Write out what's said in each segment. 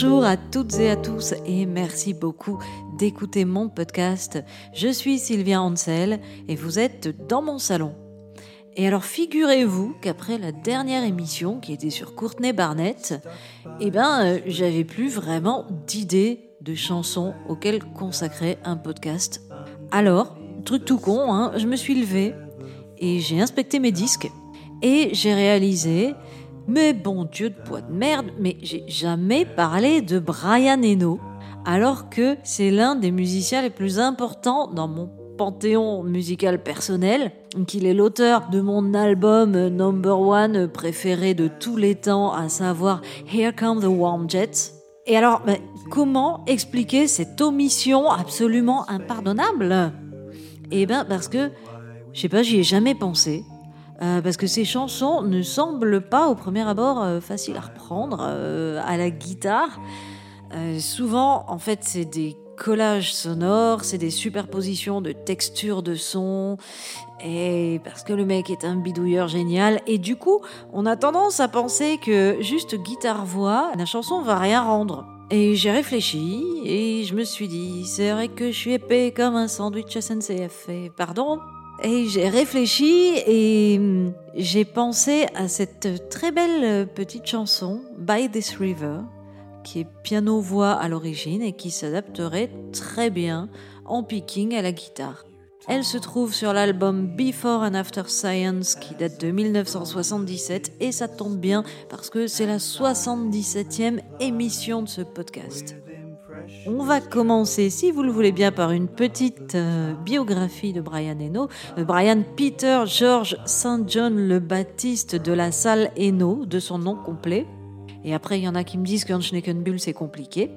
Bonjour à toutes et à tous et merci beaucoup d'écouter mon podcast. Je suis Sylvia Ansel et vous êtes dans mon salon. Et alors figurez-vous qu'après la dernière émission qui était sur Courtney Barnett, eh ben euh, j'avais plus vraiment d'idées de chansons auxquelles consacrer un podcast. Alors, truc tout con, hein, je me suis levée et j'ai inspecté mes disques et j'ai réalisé mais bon Dieu de poids de merde, mais j'ai jamais parlé de Brian Eno, alors que c'est l'un des musiciens les plus importants dans mon panthéon musical personnel, qu'il est l'auteur de mon album number one préféré de tous les temps, à savoir Here Come the Warm Jets. Et alors, ben, comment expliquer cette omission absolument impardonnable? Eh bien, parce que, je sais pas, j'y ai jamais pensé. Euh, parce que ces chansons ne semblent pas au premier abord euh, faciles à reprendre euh, à la guitare. souvent, en fait, c'est des collages sonores, c'est des superpositions de textures de sons, et parce que le mec est un bidouilleur génial, et du coup, on a tendance à penser que juste guitare-voix, la chanson va rien rendre. Et j'ai réfléchi, et je me suis dit, c'est vrai que je suis épais comme un sandwich SNCF, et pardon, et j'ai réfléchi et hum, j'ai pensé à cette très belle petite chanson, By This River, qui est piano-voix à l'origine et qui s'adapterait très bien en picking à la guitare. Elle se trouve sur l'album Before and After Science qui date de 1977 et ça tombe bien parce que c'est la 77e émission de ce podcast. On va commencer, si vous le voulez bien, par une petite euh, biographie de Brian Eno. Euh, Brian Peter George St. John le Baptiste de la salle Eno, de son nom complet. Et après, il y en a qui me disent qu'un Schneckenbull, c'est compliqué.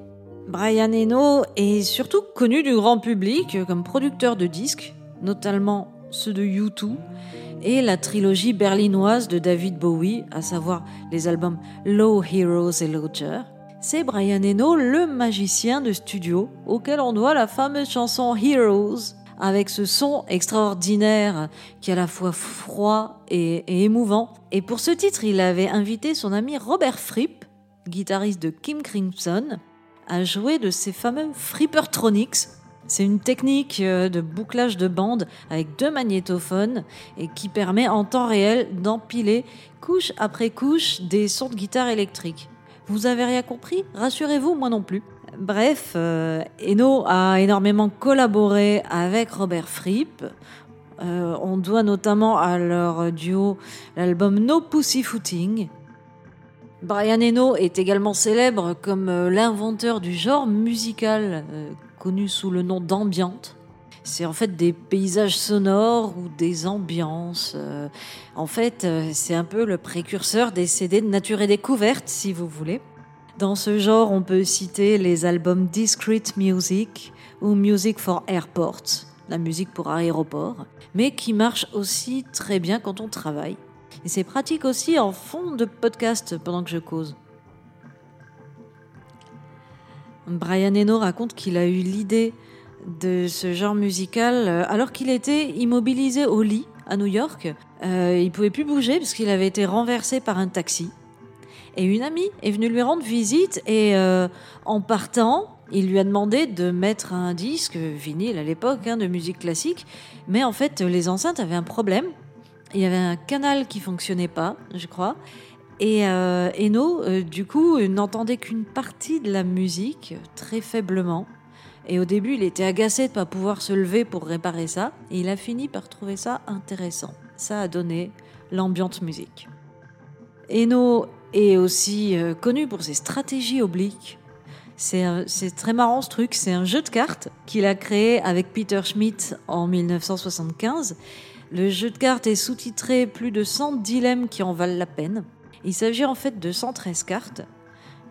Brian Eno est surtout connu du grand public comme producteur de disques, notamment ceux de U2 et la trilogie berlinoise de David Bowie, à savoir les albums Low Heroes et Lodger c'est Brian Eno, le magicien de studio, auquel on doit la fameuse chanson Heroes, avec ce son extraordinaire qui est à la fois froid et, émouvant. Et pour ce titre, il avait invité son ami Robert Fripp, guitariste de Kim Crimson, à jouer de ses fameux Frippertronics. C'est une technique euh, de bouclage de bande avec deux magnétophones et qui permet en temps réel d'empiler couche après couche des sons de guitare électrique. Vous avez rien compris? Rassurez-vous, moi non plus. Bref, euh, Eno a énormément collaboré avec Robert Fripp. Euh, on doit notamment à leur duo l'album No Pussyfooting. Brian Eno est également célèbre comme euh, l'inventeur du genre musical connu sous le nom d'ambiante. C'est en fait des paysages sonores ou des ambiances. Euh, en fait, euh, c'est un peu le précurseur des CD de nature et découverte, si vous voulez. Dans ce genre, on peut citer les albums Discrete Music ou Music for Airports, la musique pour aéroport, mais qui marche aussi très bien quand on travaille. Et c'est pratique aussi en fond de podcast pendant que je cause. Brian Eno raconte qu'il a eu l'idée de ce genre musical euh, alors qu'il était immobilisé au lit à New York. Euh, il pouvait plus bouger parce qu'il avait été renversé par un taxi. Et une amie est venue lui rendre visite et euh, en partant, il lui a demandé de mettre un disque vinyle à l'époque hein, de musique classique. Mais en fait, les enceintes avaient un problème. Il y avait un canal qui fonctionnait pas, je crois. Et euh, Eno, du coup, n'entendait qu'une partie de la musique, très faiblement. Et au début, il était agacé de ne pas pouvoir se lever pour réparer ça. Et il a fini par trouver ça intéressant. Ça a donné l'ambiance musique. Eno est aussi euh, connu pour ses stratégies obliques. C'est très marrant ce truc. C'est un jeu de cartes qu'il a créé avec Peter Schmidt en 1975. Le jeu de cartes est sous-titré Plus de 100 dilemmes qui en valent la peine. Il s'agit en fait de 113 cartes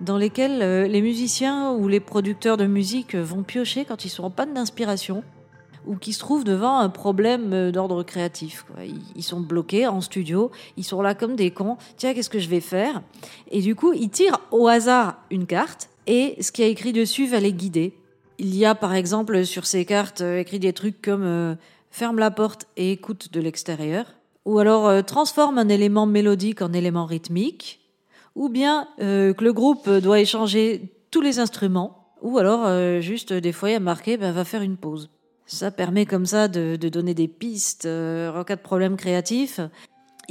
dans lesquels euh, les musiciens ou les producteurs de musique vont piocher quand ils sont en panne d'inspiration ou qui se trouvent devant un problème euh, d'ordre créatif. Ils sont bloqués en studio, ils sont là comme des cons. Tiens, qu'est-ce que je vais faire? Et du coup, ils tirent au hasard une carte et ce qui a écrit dessus va les guider. Il y a par exemple sur ces cartes euh, écrit des trucs comme ferme la porte et écoute de l'extérieur, ou alors transforme un élément mélodique en élément rythmique, ou bien euh, que le groupe doit échanger tous les instruments, ou alors euh, juste des fois il y a marqué bah, va faire une pause. Ça permet comme ça de, donner des pistes euh, en cas de problème créatif.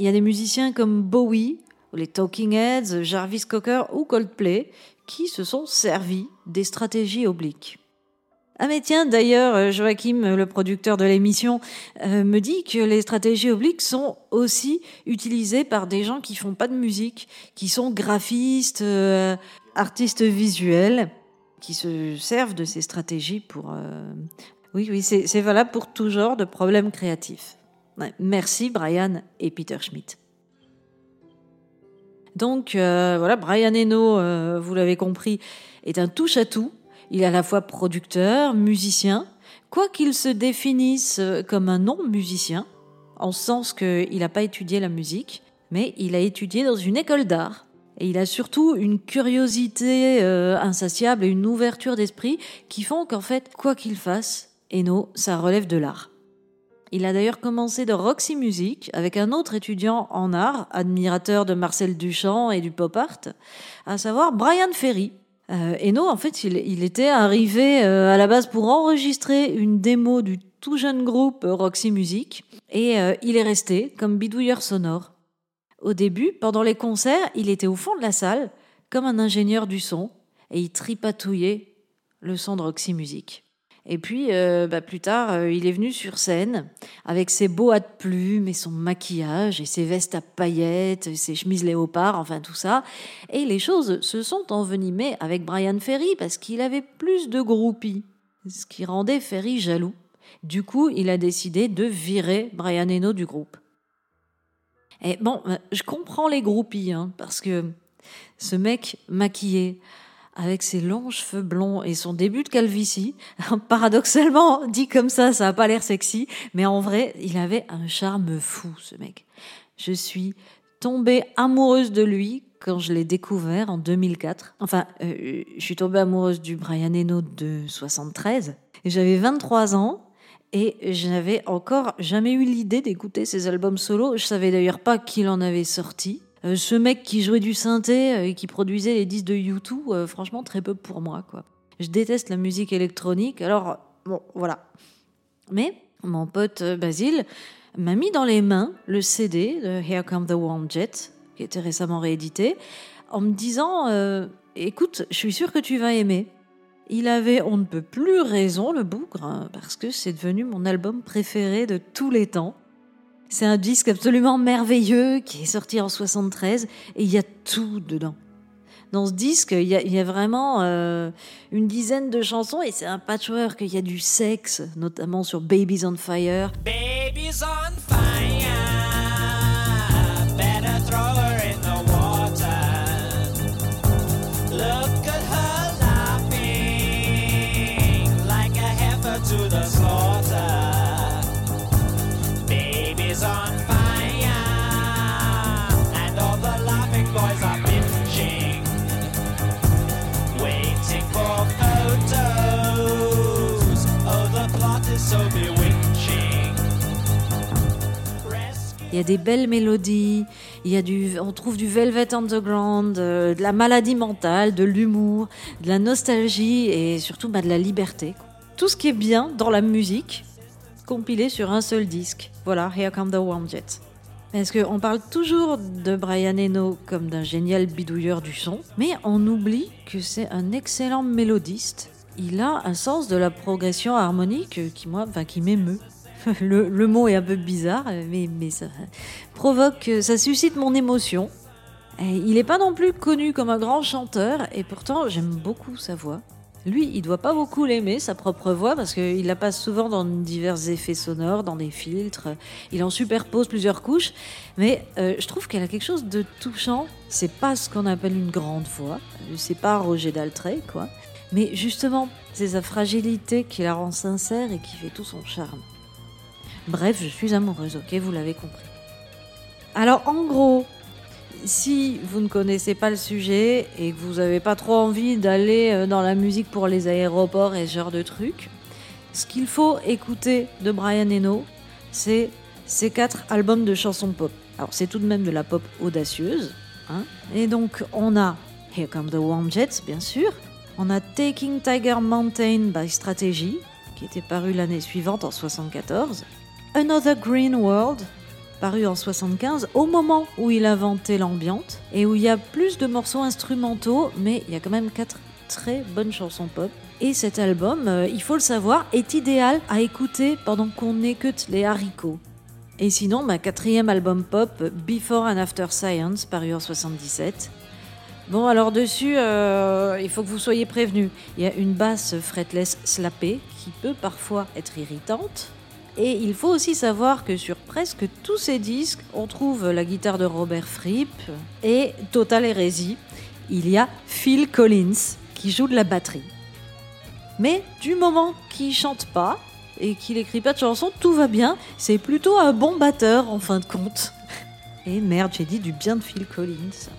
Il y a des musiciens comme Bowie, les Talking Heads, Jarvis Cocker ou Coldplay qui se sont servis des stratégies obliques. Ah mais tiens, d'ailleurs, euh, Joachim, le producteur de l'émission, euh, me dit que les stratégies obliques sont aussi utilisées par des gens qui font pas de musique, qui sont graphistes, euh, artistes visuels, qui se servent de ces stratégies pour... Oui, oui, c'est valable pour tout genre de problèmes créatifs. merci Brian et Peter Schmidt. Donc voilà, Brian Eno, vous l'avez compris, est un touche-à-tout il est à la fois producteur, musicien, quoiqu'il se définisse comme un non-musicien, en sens qu'il n'a pas étudié la musique, mais il a étudié dans une école d'art. Et il a surtout une curiosité euh, insatiable et une ouverture d'esprit qui font qu'en fait, quoi qu'il fasse, Eno, ça relève de l'art. Il a d'ailleurs commencé de Roxy Music avec un autre étudiant en art, admirateur de Marcel Duchamp et du pop art, à savoir Brian Ferry, euh, Eno, en fait, il, était arrivé euh, à la base pour enregistrer une démo du tout jeune groupe Roxy Music et euh, il est resté comme bidouilleur sonore. Au début, pendant les concerts, il était au fond de la salle comme un ingénieur du son et il tripatouillait le son de Roxy Music. Et puis, euh, bah, plus tard, euh, il est venu sur scène avec ses beaux hâtes plumes et son maquillage et ses vestes à paillettes, et ses chemises léopards, enfin tout ça. Et les choses se sont envenimées avec Brian Ferry parce qu'il avait plus de groupies, ce qui rendait Ferry jaloux. Du coup, il a décidé de virer Brian Eno du groupe. Et bon, euh, je comprends les groupies, hein, parce que ce mec maquillé, avec ses longs cheveux blonds et son début de calvitie. Paradoxalement, dit comme ça, ça n'a pas l'air sexy, mais en vrai, il avait un charme fou, ce mec. Je suis tombée amoureuse de lui quand je l'ai découvert en 2004. Enfin, euh, je suis tombée amoureuse du Brian Eno de 73. Et j'avais 23 ans et je n'avais encore jamais eu l'idée d'écouter ses albums solo. Je savais d'ailleurs pas qu'il en avait sorti. Euh, ce mec qui jouait du synthé euh, et qui produisait les disques de U2, euh, franchement, très peu pour moi, quoi. Je déteste la musique électronique, alors, bon, voilà. Mais mon pote Basile m'a mis dans les mains le CD de Here Comes the Warm Jet, qui était récemment réédité, en me disant Écoute, je suis sûr que tu vas aimer. Il avait on ne peut plus raison, le bougre, hein, parce que c'est devenu mon album préféré de tous les temps. C'est un disque absolument merveilleux qui est sorti en 73 et il y a tout dedans. Dans ce disque, il y a, vraiment euh, une dizaine de chansons et c'est un patchwork. Il y a du sexe, notamment sur Babies on Fire. Y a des belles mélodies, il y a du, on trouve du Velvet Underground, euh, de la maladie mentale, de l'humour, de la nostalgie et surtout bah, de la liberté. Tout ce qui est bien dans la musique, compilé sur un seul disque. Voilà, Here Come the Warm Jet. Parce qu'on parle toujours de Brian Eno comme d'un génial bidouilleur du son, mais on oublie que c'est un excellent mélodiste. Il a un sens de la progression harmonique qui moi, enfin, qui m'émeut. le, mot est un peu bizarre, mais, ça provoque, ça suscite mon émotion. il n'est pas non plus connu comme un grand chanteur, et pourtant j'aime beaucoup sa voix. Lui, il doit pas beaucoup l'aimer, sa propre voix, parce qu'il la passe souvent dans divers effets sonores, dans des filtres. Il en superpose plusieurs couches. Mais euh, je trouve qu'elle a quelque chose de touchant. C'est pas ce qu'on appelle une grande voix. C'est pas Roger Daltrey, quoi. Mais justement, c'est sa fragilité qui la rend sincère et qui fait tout son charme. Bref, je suis amoureuse, ok, vous l'avez compris. Alors, en gros, si vous ne connaissez pas le sujet et que vous n'avez pas trop envie d'aller euh, dans la musique pour les aéroports et ce genre de trucs, ce qu'il faut écouter de Brian Eno, c'est ces quatre albums de chansons pop. Alors c'est tout de même de la pop audacieuse. Hein et donc on a Here Come the Warm Jets, bien sûr, On a Taking Tiger Mountain by Strategy, qui était paru l'année suivante en 74. Another Green World, paru en 75, au moment où il inventait l'ambiante, et où il y a plus de morceaux instrumentaux, mais il y a quand même quatre très bonnes chansons pop. Et cet album, euh, il faut le savoir, est idéal à écouter pendant qu'on écoute les haricots. Et sinon, ma quatrième album pop, Before and After Science, paru en 77. Bon, alors dessus, euh, il faut que vous soyez prévenus. Il y a une basse fretless slappée qui peut parfois être irritante. Et il faut aussi savoir que sur presque tous ces disques, on trouve la guitare de Robert Fripp et Total Hérésie. Il y a Phil Collins qui joue de la batterie. Mais du moment qu'il chante pas et qu'il écrit pas de chansons, tout va bien. C'est plutôt un bon batteur en fin de compte. Et merde, j'ai dit du bien de Phil Collins.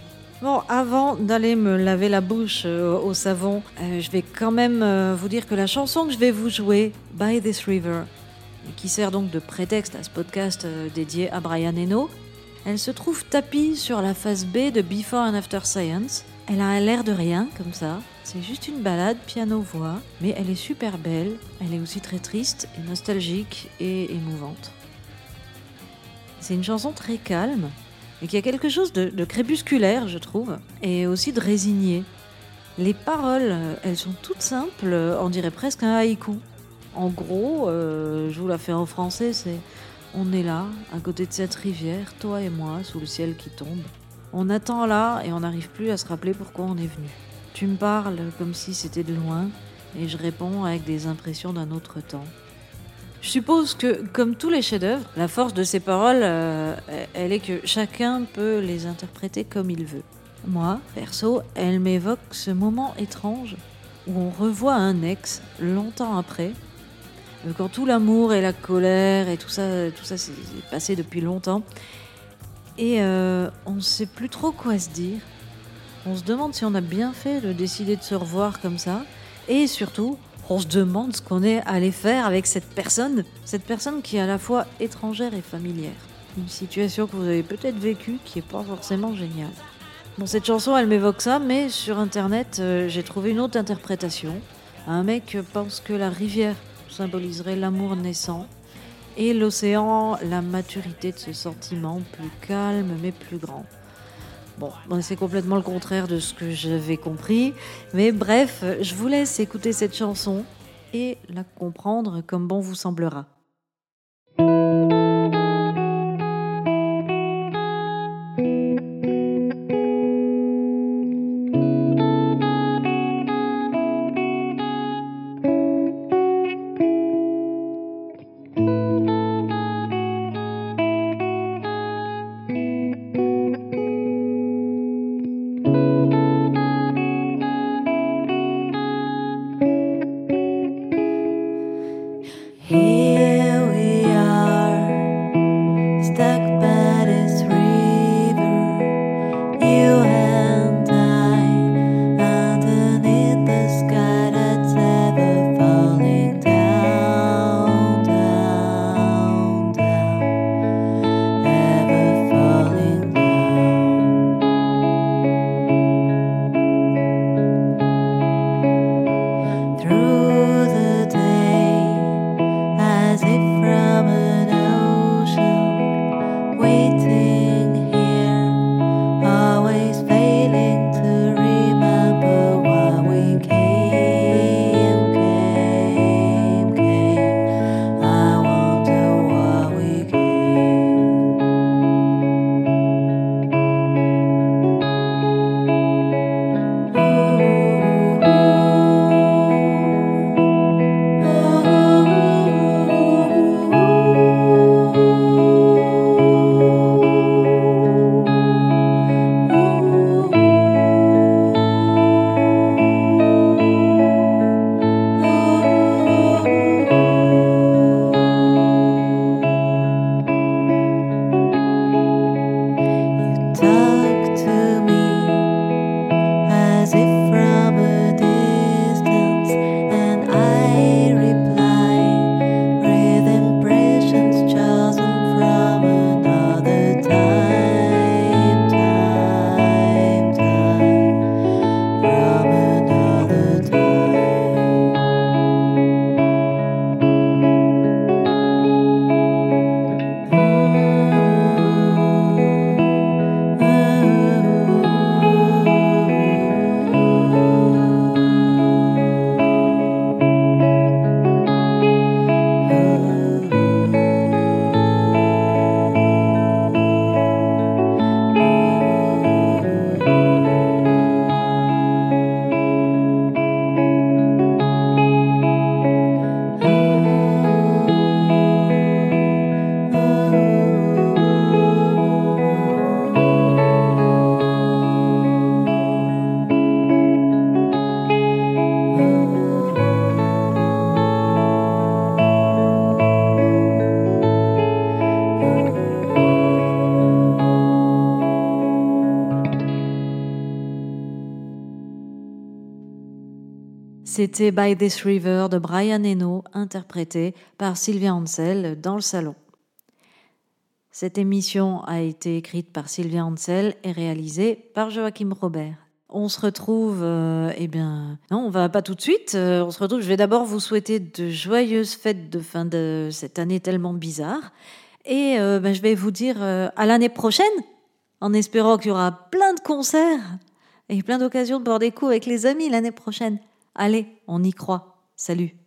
Bon, avant d'aller me laver la bouche euh, au savon, euh, je vais quand même euh, vous dire que la chanson que je vais vous jouer, By This River, qui sert donc de prétexte à ce podcast dédié à Brian Eno, elle se trouve tapie sur la face B de Before and After Science. Elle a l'air de rien, comme ça. C'est juste une balade piano-voix, mais elle est super belle. Elle est aussi très triste et nostalgique et émouvante. C'est une chanson très calme, et qui a quelque chose de, crépusculaire, je trouve, et aussi de résigné. Les paroles, elles sont toutes simples, on dirait presque un haïku. En gros, euh, je vous la fais en français, c'est on est là, à côté de cette rivière, toi et moi, sous le ciel qui tombe. On attend là et on n'arrive plus à se rappeler pourquoi on est venu. Tu me parles comme si c'était de loin et je réponds avec des impressions d'un autre temps. Je suppose que, comme tous les chefs-d'œuvre, la force de ces paroles, euh, elle est que chacun peut les interpréter comme il veut. Moi, perso, elle m'évoque ce moment étrange où on revoit un ex longtemps après, quand tout l'amour et la colère et tout ça, tout ça s'est passé depuis longtemps, et euh, on ne sait plus trop quoi se dire. On se demande si on a bien fait de décider de se revoir comme ça, et surtout, on se demande ce qu'on est allé faire avec cette personne, cette personne qui est à la fois étrangère et familière. Une situation que vous avez peut-être vécue qui n'est pas forcément géniale. Bon, cette chanson, elle m'évoque ça, mais sur internet, euh, j'ai trouvé une autre interprétation. Un mec pense que la rivière symboliserait l'amour naissant et l'océan, la maturité de ce sentiment plus calme mais plus grand. Bon, c'est complètement le contraire de ce que j'avais compris. Mais bref, je vous laisse écouter cette chanson et la comprendre comme bon vous semblera. C'était By This River de Brian Eno, interprété par Sylvia Ansel dans le salon. Cette émission a été écrite par Sylvia Ansel et réalisée par Joachim Robert. On se retrouve, euh, eh bien, non, on va pas tout de suite. Euh, on se retrouve. Je vais d'abord vous souhaiter de joyeuses fêtes de fin de cette année tellement bizarre. Et euh, ben, je vais vous dire à l'année prochaine, en espérant qu'il y aura plein de concerts et plein d'occasions de boire des coups avec les amis l'année prochaine. Allez, on y croit. Salut